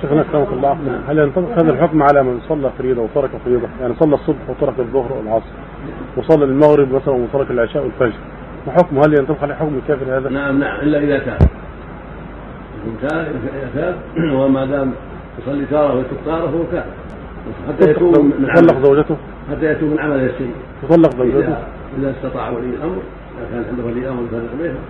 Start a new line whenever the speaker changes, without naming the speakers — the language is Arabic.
شيخنا سلامة الله هل ينطبق هذا الحكم على من صلى فريضة وترك فريضة؟ يعني صلى الصبح وترك الظهر والعصر وصلى المغرب مثلا وترك العشاء والفجر. وحكمه هل ينطبق على حكم الكافر هذا؟
نعم نعم إلا إذا تاب تاب إذا تاب وما دام يصلي تارة ويترك تارة فهو كافر. حتى يتوب من
تطلق زوجته؟
حتى يتوب من عمله السيء
تطلق زوجته؟
اذا إذا استطاع ولي الأمر إذا كان عنده ولي أمر يفرق بينهم.